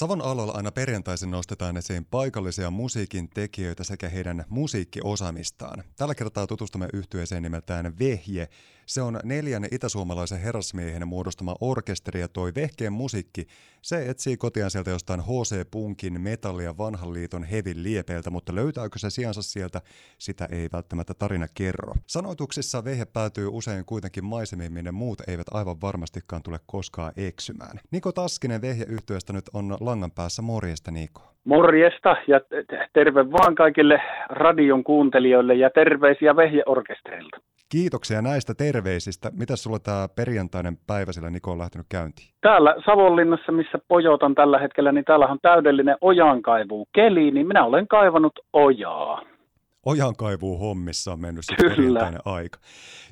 Savon aloilla aina perjantaisin nostetaan esiin paikallisia musiikin tekijöitä sekä heidän musiikkiosaamistaan. Tällä kertaa tutustumme yhtyeeseen nimeltään Vehje. Se on neljän itäsuomalaisen herrasmiehen muodostama orkesteri ja toi Vehkeen musiikki. Se etsii kotiaan sieltä jostain HC-punkin, metallia, vanhan liiton hevin liepeiltä, mutta löytääkö se sijansa sieltä, sitä ei välttämättä tarina kerro. Sanoituksissa Vehje päätyy usein kuitenkin maisemiin, minne muut eivät aivan varmastikaan tule koskaan eksymään. Niko Taskinen Vehje yhtyeestä nyt on langan päässä. Morjesta Niko. Morjesta ja terve vaan kaikille radion kuuntelijoille ja terveisiä vehjeorkesterilta. Kiitoksia näistä terveisistä. Mitä sulla tämä perjantainen päivä sillä Niko on lähtenyt käyntiin? Täällä Savonlinnassa, missä pojotan tällä hetkellä, niin täällä on täydellinen ojankaivu keli, niin minä olen kaivannut ojaa ojankaivuun hommissa on mennyt sitten aika.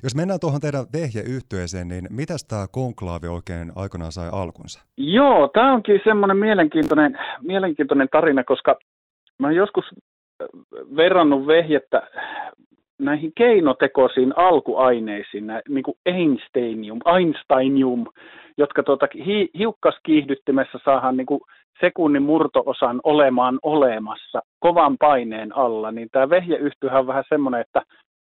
Jos mennään tuohon teidän vehjeyhtyeeseen, niin mitä tämä konklaavi oikein aikanaan sai alkunsa? Joo, tämä onkin semmoinen mielenkiintoinen, mielenkiintoinen tarina, koska mä joskus äh, verrannut vehjettä näihin keinotekoisiin alkuaineisiin, niin kuin Einsteinium, Einsteinium, jotka tuota, hi, hiukkaskiihdyttimessä saadaan niin kuin sekunnin murtoosan olemaan olemassa kovan paineen alla, niin tämä vehjeyhtyhän on vähän semmoinen, että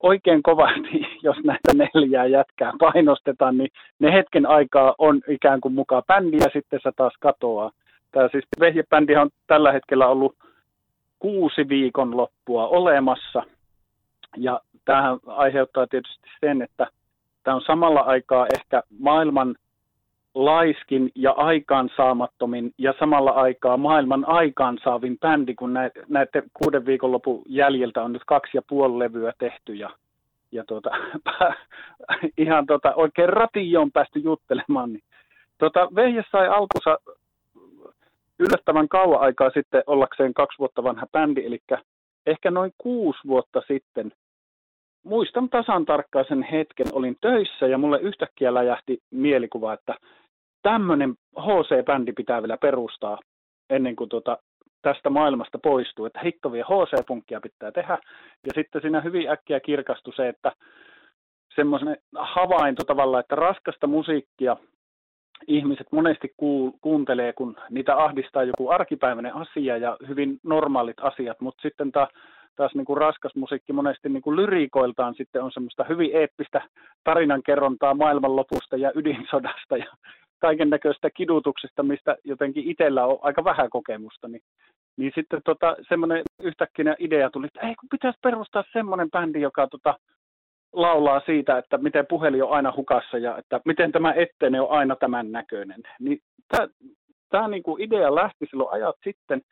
oikein kovasti, jos näitä neljää jätkää painostetaan, niin ne hetken aikaa on ikään kuin mukaan bändi ja sitten se taas katoaa. Tämä siis vehjebändi on tällä hetkellä ollut kuusi viikon loppua olemassa ja tähän aiheuttaa tietysti sen, että tämä on samalla aikaa ehkä maailman laiskin ja aikaansaamattomin ja samalla aikaa maailman aikaansaavin bändi, kun näette kuuden viikonlopun jäljiltä on nyt kaksi ja puoli levyä tehty ja, ja tuota, ihan tuota, oikein ratioon päästy juttelemaan. Niin, tuota, Vehje sai alkunsa yllättävän kauan aikaa sitten ollakseen kaksi vuotta vanha bändi, eli ehkä noin kuusi vuotta sitten muistan tasan tarkkaan sen hetken, olin töissä ja mulle yhtäkkiä läjähti mielikuva, että tämmöinen HC-bändi pitää vielä perustaa ennen kuin tuota, tästä maailmasta poistuu, että hittovia HC-punkkia pitää tehdä. Ja sitten siinä hyvin äkkiä kirkastui se, että semmoisen havainto tavallaan, että raskasta musiikkia ihmiset monesti kuuntelee, kun niitä ahdistaa joku arkipäiväinen asia ja hyvin normaalit asiat, mutta sitten tämä taas niin kuin raskas musiikki monesti niin kuin lyriikoiltaan sitten on semmoista hyvin eeppistä tarinankerrontaa maailmanlopusta ja ydinsodasta ja kaiken näköistä kidutuksesta, mistä jotenkin itsellä on aika vähän kokemusta, niin, niin sitten tota, semmoinen yhtäkkiä idea tuli, että ei kun pitäisi perustaa semmoinen bändi, joka tota, laulaa siitä, että miten puhelin on aina hukassa ja että miten tämä ettene on aina tämän näköinen. Niin tämä niinku idea lähti silloin ajat sitten,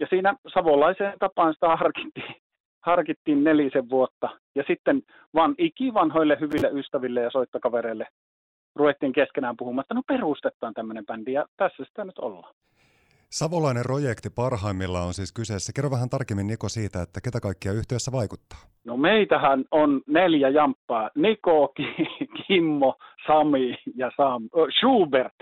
ja siinä savolaiseen tapaan sitä harkittiin, harkittiin nelisen vuotta. Ja sitten vaan ikivanhoille hyville ystäville ja soittakavereille ruvettiin keskenään puhumaan, että no perustetaan tämmöinen bändi ja tässä sitä nyt ollaan. Savolainen projekti parhaimmillaan on siis kyseessä. Kerro vähän tarkemmin Niko siitä, että ketä kaikkia yhteydessä vaikuttaa. No meitähän on neljä jamppaa. Niko, Kimmo, Sami ja Sam, Schubert.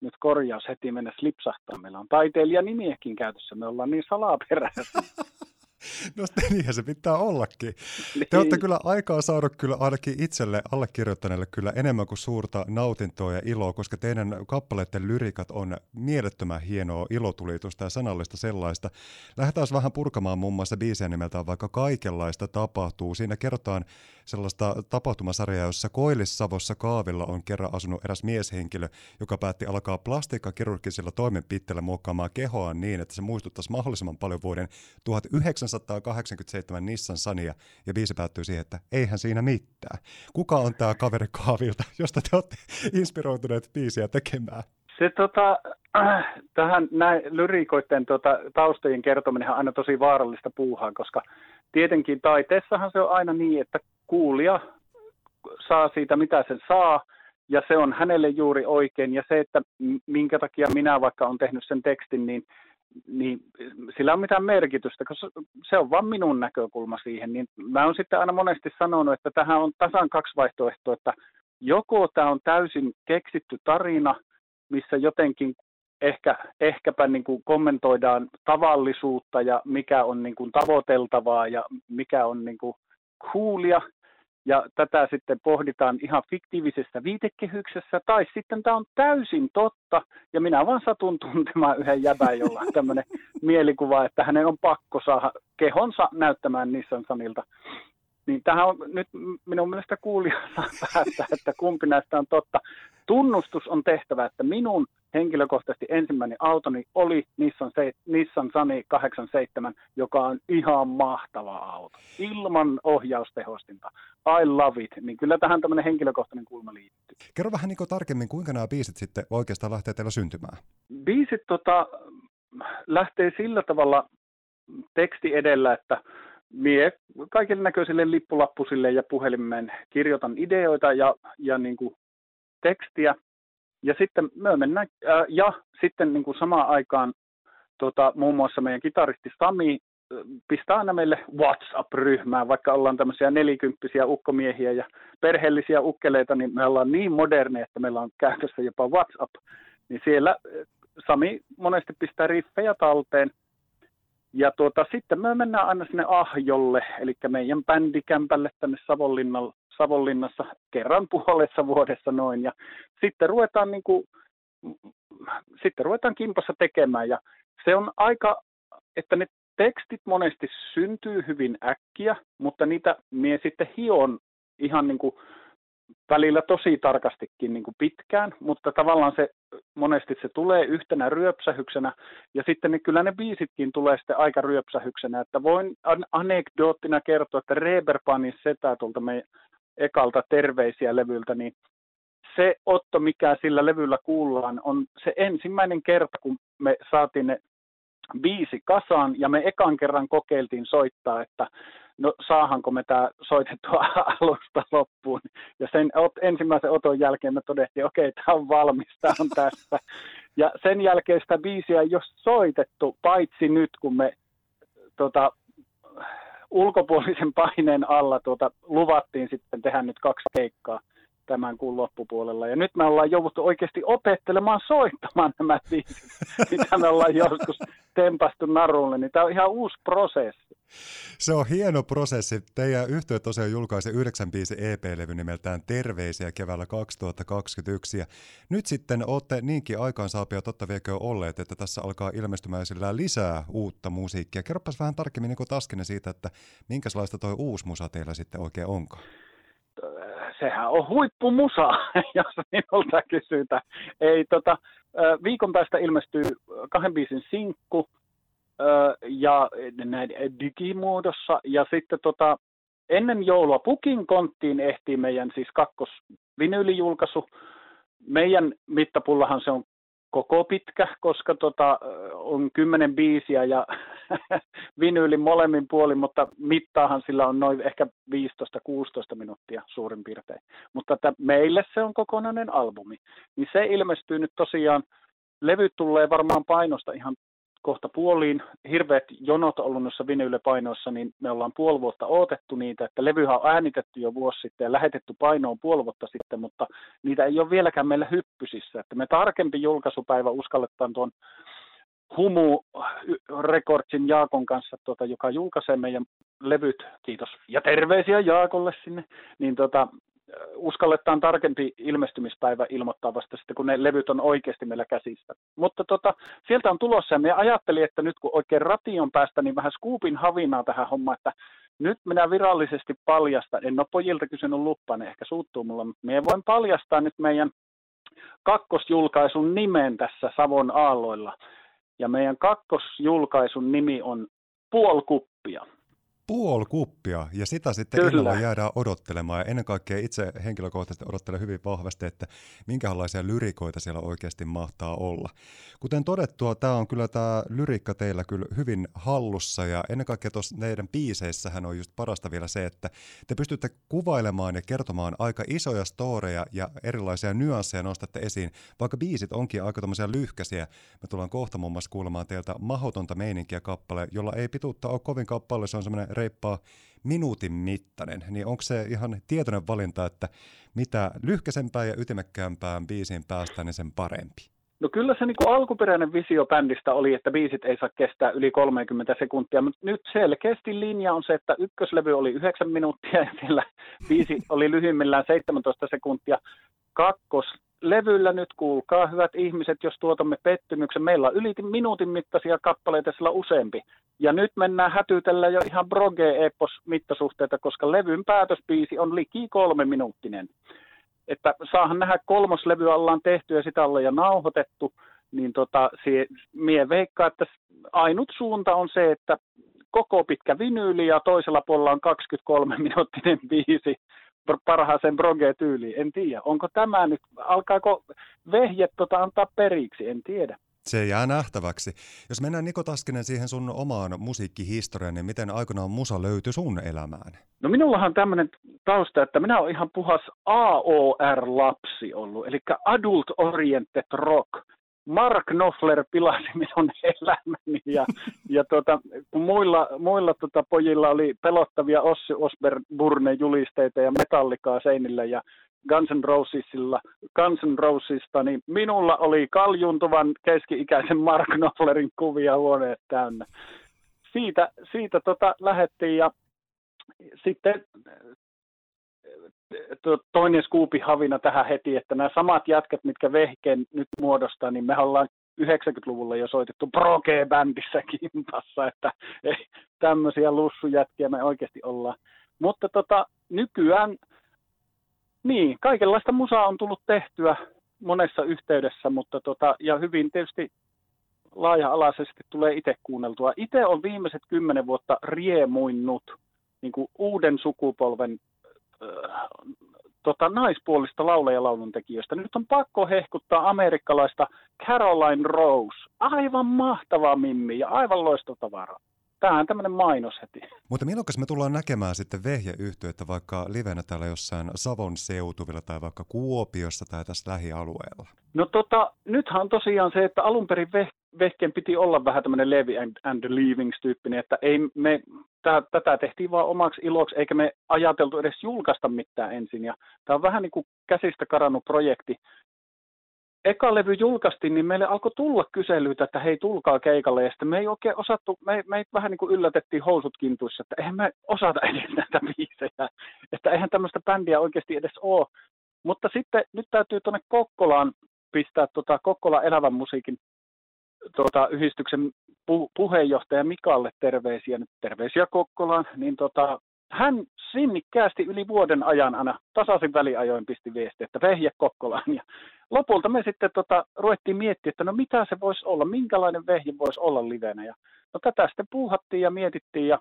Nyt korjaus heti mennä slipsahtaa. Meillä on taiteilijanimiäkin käytössä. Me ollaan niin salaperäisiä. No niinhän se pitää ollakin. Niin. Te olette kyllä aikaa saanut kyllä ainakin itselle allekirjoittaneelle kyllä enemmän kuin suurta nautintoa ja iloa, koska teidän kappaleiden lyrikat on mielettömän hienoa ilotulitusta ja sanallista sellaista. Lähdetään vähän purkamaan muun muassa biisiä nimeltään vaikka kaikenlaista tapahtuu. Siinä kerrotaan sellaista tapahtumasarjaa, jossa Koillis-Savossa kaavilla on kerran asunut eräs mieshenkilö, joka päätti alkaa plastiikkakirurgisilla toimenpitteillä muokkaamaan kehoaan niin, että se muistuttaisi mahdollisimman paljon vuoden 1987 Nissan Sania, ja biisi päättyy siihen, että eihän siinä mitään. Kuka on tämä kaveri kaavilta, josta te olette inspiroituneet biisiä tekemään? Se tota, äh, tähän näin lyrikoiden tota, taustojen kertominen on aina tosi vaarallista puuhaa, koska tietenkin taiteessahan se on aina niin, että kuulija saa siitä, mitä se saa, ja se on hänelle juuri oikein. Ja se, että minkä takia minä vaikka on tehnyt sen tekstin, niin, niin sillä on mitään merkitystä, koska se on vain minun näkökulma siihen. Niin mä oon sitten aina monesti sanonut, että tähän on tasan kaksi vaihtoehtoa, että joko tämä on täysin keksitty tarina, missä jotenkin ehkä, ehkäpä niin kuin kommentoidaan tavallisuutta ja mikä on niin kuin tavoiteltavaa ja mikä on niin kuin coolia, ja tätä sitten pohditaan ihan fiktiivisessä viitekehyksessä, tai sitten tämä on täysin totta, ja minä vaan satun tuntemaan yhden jäbän, jolla on tämmöinen mielikuva, että hänen on pakko saada kehonsa näyttämään Nissan Sanilta. Niin tähän on nyt minun mielestä kuulija saa päättää, että kumpi näistä on totta. Tunnustus on tehtävä, että minun henkilökohtaisesti ensimmäinen autoni oli Nissan, se, Nissan Sunny 87, joka on ihan mahtava auto. Ilman ohjaustehostinta. I love it. Niin kyllä tähän tämmöinen henkilökohtainen kulma liittyy. Kerro vähän niin tarkemmin, kuinka nämä biisit sitten oikeastaan lähtee teillä syntymään? Biisit tota, lähtee sillä tavalla teksti edellä, että mie kaikille näköisille lippulappusille ja puhelimeen kirjoitan ideoita ja, ja niin kuin tekstiä. Ja sitten me mennään, ää, ja sitten niin kuin samaan aikaan tota, muun muassa meidän kitaristi Sami pistää aina meille WhatsApp-ryhmään, vaikka ollaan tämmöisiä nelikymppisiä ukkomiehiä ja perheellisiä ukkeleita, niin me ollaan niin moderneja, että meillä on käytössä jopa WhatsApp. Niin siellä Sami monesti pistää riffejä talteen, ja tuota, sitten me mennään aina sinne Ahjolle, eli meidän bändikämpälle tänne Savonlinnassa kerran puolessa vuodessa noin. Ja sitten ruvetaan, niin kuin, sitten ruvetaan kimpassa tekemään. Ja se on aika, että ne tekstit monesti syntyy hyvin äkkiä, mutta niitä mie sitten hion ihan niin kuin välillä tosi tarkastikin niin kuin pitkään, mutta tavallaan se monesti se tulee yhtenä ryöpsähyksenä, ja sitten ne, kyllä ne biisitkin tulee sitten aika ryöpsähyksenä, että voin an- anekdoottina kertoa, että Reberpanin setä tuolta meidän ekalta terveisiä levyltä, niin se otto, mikä sillä levyllä kuullaan, on se ensimmäinen kerta, kun me saatiin ne biisi kasaan, ja me ekan kerran kokeiltiin soittaa, että no saahanko me tämä soitettua alusta loppuun. Ja sen ensimmäisen oton jälkeen me todettiin, okei, okay, tämä on valmis, tämä on tässä. Ja sen jälkeen sitä biisiä ei ole soitettu, paitsi nyt kun me tota, ulkopuolisen paineen alla tuota, luvattiin sitten tehdä nyt kaksi keikkaa tämän kuun loppupuolella. Ja nyt me ollaan jouduttu oikeasti opettelemaan soittamaan nämä biisit, mitä me ollaan joskus tempastu narulle. Niin tämä on ihan uusi prosessi. Se on hieno prosessi. Teidän yhtiö tosiaan julkaisi 9 biisi EP-levy nimeltään Terveisiä keväällä 2021. Ja nyt sitten olette niinkin aikaansaapia totta viekö olleet, että tässä alkaa ilmestymään sillä lisää uutta musiikkia. Kerropas vähän tarkemmin niin Taskinen siitä, että minkälaista toi uusi musa teillä sitten oikein onkaan sehän on huippumusa, jos minulta kysytään. Ei, tota, viikon päästä ilmestyy kahden biisin sinkku ja näin digimuodossa. Ja sitten tota, ennen joulua Pukin konttiin ehtii meidän siis kakkos vinyylijulkaisu. Meidän mittapullahan se on koko pitkä, koska tota, on kymmenen biisiä ja vinyylin molemmin puolin, mutta mittaahan sillä on noin ehkä 15-16 minuuttia suurin piirtein. Mutta että meille se on kokonainen albumi. Niin se ilmestyy nyt tosiaan, levy tulee varmaan painosta ihan kohta puoliin. Hirveät jonot on ollut noissa vinyylepainoissa, niin me ollaan puoli vuotta odotettu niitä, että levyhän on äänitetty jo vuosi sitten ja lähetetty painoon puoli vuotta sitten, mutta niitä ei ole vieläkään meillä hyppysissä. Että me tarkempi julkaisupäivä uskalletaan tuon Humu Recordsin Jaakon kanssa, tuota, joka julkaisee meidän levyt, kiitos, ja terveisiä Jaakolle sinne, niin tota, uskalletaan tarkempi ilmestymispäivä ilmoittaa vasta sitten, kun ne levyt on oikeasti meillä käsissä. Mutta tota, sieltä on tulossa ja me ajattelin, että nyt kun oikein ration päästä, niin vähän skuupin havinaa tähän hommaan, että nyt minä virallisesti paljastan, en ole pojilta kysynyt luppaa, ne ehkä suuttuu mulla, mutta minä voin paljastaa nyt meidän kakkosjulkaisun nimen tässä Savon aalloilla. Ja meidän kakkosjulkaisun nimi on Puolkuppia puoli kuppia, ja sitä sitten Kyllä. innolla jäädään odottelemaan, ja ennen kaikkea itse henkilökohtaisesti odottelen hyvin vahvasti, että minkälaisia lyrikoita siellä oikeasti mahtaa olla. Kuten todettua, tämä on kyllä tämä lyriikka teillä kyllä hyvin hallussa, ja ennen kaikkea tuossa teidän biiseissähän on just parasta vielä se, että te pystytte kuvailemaan ja kertomaan aika isoja storeja ja erilaisia nyansseja nostatte esiin, vaikka biisit onkin aika tämmöisiä lyhkäisiä. Me tullaan kohta muun muassa kuulemaan teiltä mahotonta meininkiä kappale, jolla ei pituutta ole kovin kappale, se on semmoinen reippaa minuutin mittainen, niin onko se ihan tietoinen valinta, että mitä lyhkäisempään ja ytimekkäämpään biisiin päästään, niin sen parempi? No kyllä se niin alkuperäinen visio bändistä oli, että biisit ei saa kestää yli 30 sekuntia, mutta nyt selkeästi linja on se, että ykköslevy oli 9 minuuttia ja siellä biisi oli lyhyimmillään 17 sekuntia. Kakkoslevyllä nyt kuulkaa, hyvät ihmiset, jos tuotamme pettymyksen. Meillä on yli minuutin mittaisia kappaleita, sillä useampi. Ja nyt mennään hätytellä jo ihan broge-epos mittasuhteita, koska levyn päätösbiisi on liki kolme minuuttinen että saahan nähdä kolmoslevy ollaan tehty ja sitä ollaan jo nauhoitettu, niin tota, sie, mie veikkaa, että ainut suunta on se, että koko pitkä vinyyli ja toisella puolella on 23-minuuttinen biisi parhaaseen broge-tyyliin. En tiedä, onko tämä nyt, alkaako vehjet tota antaa periksi, en tiedä. Se jää nähtäväksi. Jos mennään Niko Taskinen siihen sun omaan musiikkihistoriaan, niin miten aikoinaan musa löytyi sun elämään? No minullahan tämmöinen tausta, että minä olen ihan puhas AOR-lapsi ollut, eli Adult Oriented Rock. Mark Knopfler pilasi minun elämäni ja, ja tuota, kun muilla, muilla tuota, pojilla oli pelottavia Ossi Osborne julisteita ja metallikaa seinillä ja Guns N' Rosesilla, Guns N' Rosesista, niin minulla oli kaljuntuvan keski-ikäisen Mark Knopflerin kuvia huoneet täynnä. Siitä, siitä tota lähettiin ja sitten toinen skuupi havina tähän heti, että nämä samat jätkät, mitkä vehkeen nyt muodostaa, niin me ollaan 90-luvulla jo soitettu proge-bändissä kimpassa, että ei, tämmöisiä lussujätkiä me oikeasti ollaan. Mutta tota, nykyään niin, kaikenlaista musaa on tullut tehtyä monessa yhteydessä, mutta tota, ja hyvin tietysti laaja-alaisesti tulee itse kuunneltua. Itse on viimeiset kymmenen vuotta riemuinnut niin kuin uuden sukupolven äh, tota, naispuolista laulajalaulun tekijöistä. Nyt on pakko hehkuttaa amerikkalaista Caroline Rose. Aivan mahtava mimmi ja aivan loistotavaraa. Tämä on tämmöinen mainos heti. Mutta milloin me tullaan näkemään sitten vehjeyhtiöitä vaikka livenä täällä jossain Savon seutuvilla tai vaikka Kuopiossa tai tässä lähialueella? No tota, nythän on tosiaan se, että alun perin veh- vehkeen piti olla vähän tämmöinen Levi and, and the Leavings-tyyppinen, että ei me, tää, tätä tehtiin vaan omaksi iloksi, eikä me ajateltu edes julkaista mitään ensin. Ja tämä on vähän niin kuin käsistä karannut projekti, eka levy julkaistiin, niin meille alkoi tulla kyselyitä, että hei, tulkaa keikalle. Ja sitten me ei oikein osattu, me, me vähän niin kuin yllätettiin housut kintuissa, että eihän me osata edes näitä biisejä. Että eihän tämmöistä bändiä oikeasti edes ole. Mutta sitten nyt täytyy tuonne Kokkolaan pistää tota Kokkola elävän musiikin tota, yhdistyksen pu- puheenjohtaja Mikalle terveisiä, nyt terveisiä Kokkolaan, niin tota, hän sinnikkäästi yli vuoden ajan aina tasaisin väliajoin pisti viesti, että vehje Kokkolaan. Ja lopulta me sitten tota, ruvettiin miettiä, että no mitä se voisi olla, minkälainen vehje voisi olla livenä. Ja, no tätä sitten puuhattiin ja mietittiin ja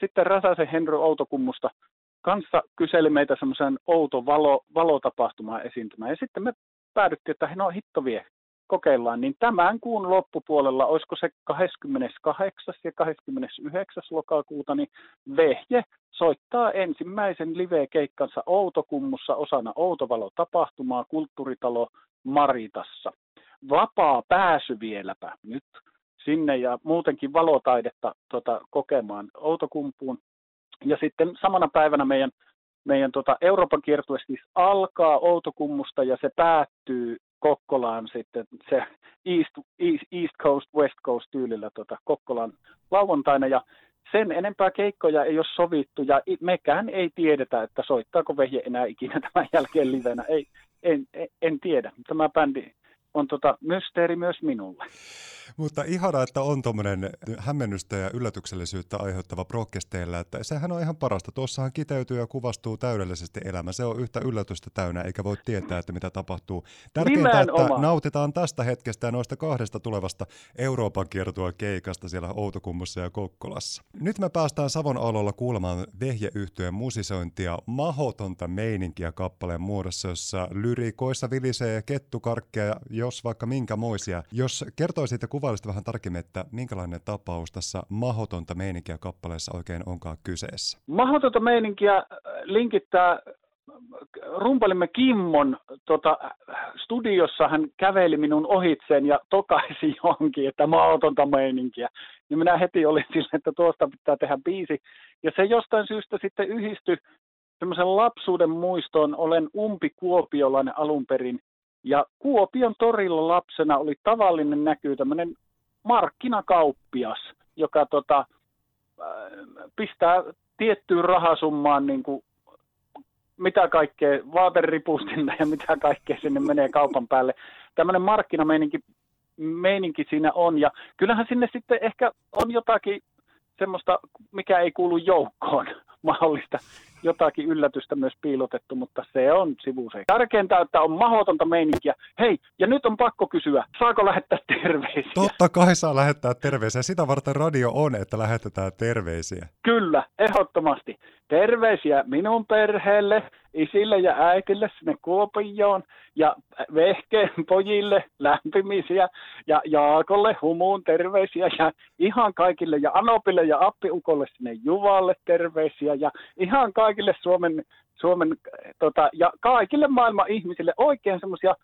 sitten Räsäsen Henry Outokummusta kanssa kyseli meitä semmoisen outo valo, valotapahtumaan esiintymään. Ja sitten me päädyttiin, että no hitto vie, kokeillaan, niin tämän kuun loppupuolella, olisiko se 28. ja 29. lokakuuta, niin Vehje soittaa ensimmäisen live-keikkansa Outokummussa osana Outovalo-tapahtumaa Kulttuuritalo Maritassa. Vapaa pääsy vieläpä nyt sinne ja muutenkin valotaidetta tota, kokemaan Outokumpuun. Ja sitten samana päivänä meidän, meidän tota, Euroopan kiertue siis alkaa Outokummusta ja se päättyy Kokkolaan sitten se East, East, Coast, West Coast tyylillä tota, Kokkolan lauantaina ja sen enempää keikkoja ei ole sovittu ja mekään ei tiedetä, että soittaako vehje enää ikinä tämän jälkeen livenä. Ei, en, en, en tiedä. Tämä bändi on tota mysteeri myös minulle. Mutta ihana, että on tuommoinen hämmennystä ja yllätyksellisyyttä aiheuttava prokkesteillä, että sehän on ihan parasta. Tuossahan kiteytyy ja kuvastuu täydellisesti elämä. Se on yhtä yllätystä täynnä, eikä voi tietää, että mitä tapahtuu. Tärkeintä, että nautitaan tästä hetkestä ja noista kahdesta tulevasta Euroopan kiertua keikasta siellä Outokummussa ja Kokkolassa. Nyt me päästään Savon alolla kuulemaan vehjeyhtyeen musisointia mahotonta meininkiä kappaleen muodossa, jossa lyrikoissa vilisee kettukarkkeja, jos vaikka minkämoisia. Jos kertoisitte kuvailisit vähän tarkemmin, että minkälainen tapaus tässä mahotonta meininkiä kappaleessa oikein onkaan kyseessä? Mahotonta meininkiä äh, linkittää äh, rumpalimme Kimmon tota, studiossa hän käveli minun ohitseen ja tokaisi jonkin, että mahotonta meininkiä. Niin minä heti olin sille, että tuosta pitää tehdä biisi. Ja se jostain syystä sitten yhdistyi semmoisen lapsuuden muistoon. Olen umpi kuopiolainen alun perin Ja Kuopion torilla lapsena oli tavallinen näkyy tämmöinen markkinakauppias, joka tota, äh, pistää tiettyyn rahasummaan niin kuin mitä kaikkea, vaateripustinta ja mitä kaikkea sinne menee kaupan päälle. Tämmöinen markkinameininki meininki siinä on. Ja kyllähän sinne sitten ehkä on jotakin semmoista, mikä ei kuulu joukkoon mahdollista jotakin yllätystä myös piilotettu, mutta se on sivuseikka. Tärkeintä, että on mahdotonta meininkiä. Hei, ja nyt on pakko kysyä, saako lähettää terveisiä? Totta kai saa lähettää terveisiä. Sitä varten radio on, että lähetetään terveisiä. Kyllä, ehdottomasti. Terveisiä minun perheelle, isille ja äitille sinne Kuopioon ja vehkeen pojille lämpimisiä ja Jaakolle humuun terveisiä ja ihan kaikille ja Anopille ja Appiukolle sinne Juvalle terveisiä ja ihan kaikille Suomen, Suomen tota, ja kaikille maailman ihmisille oikein semmoisia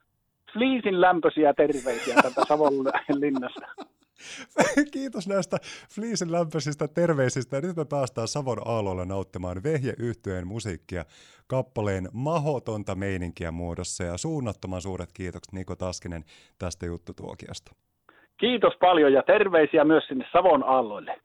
fliisin lämpöisiä terveisiä tätä Savonlinnasta. Kiitos näistä Fliisin lämpöisistä terveisistä. Nyt me päästään Savon aalloilla nauttimaan vehje yhtyeen musiikkia kappaleen mahotonta meininkiä muodossa. Ja suunnattoman suuret kiitokset Niko Taskinen tästä juttutuokiosta. Kiitos paljon ja terveisiä myös sinne Savon aalloille.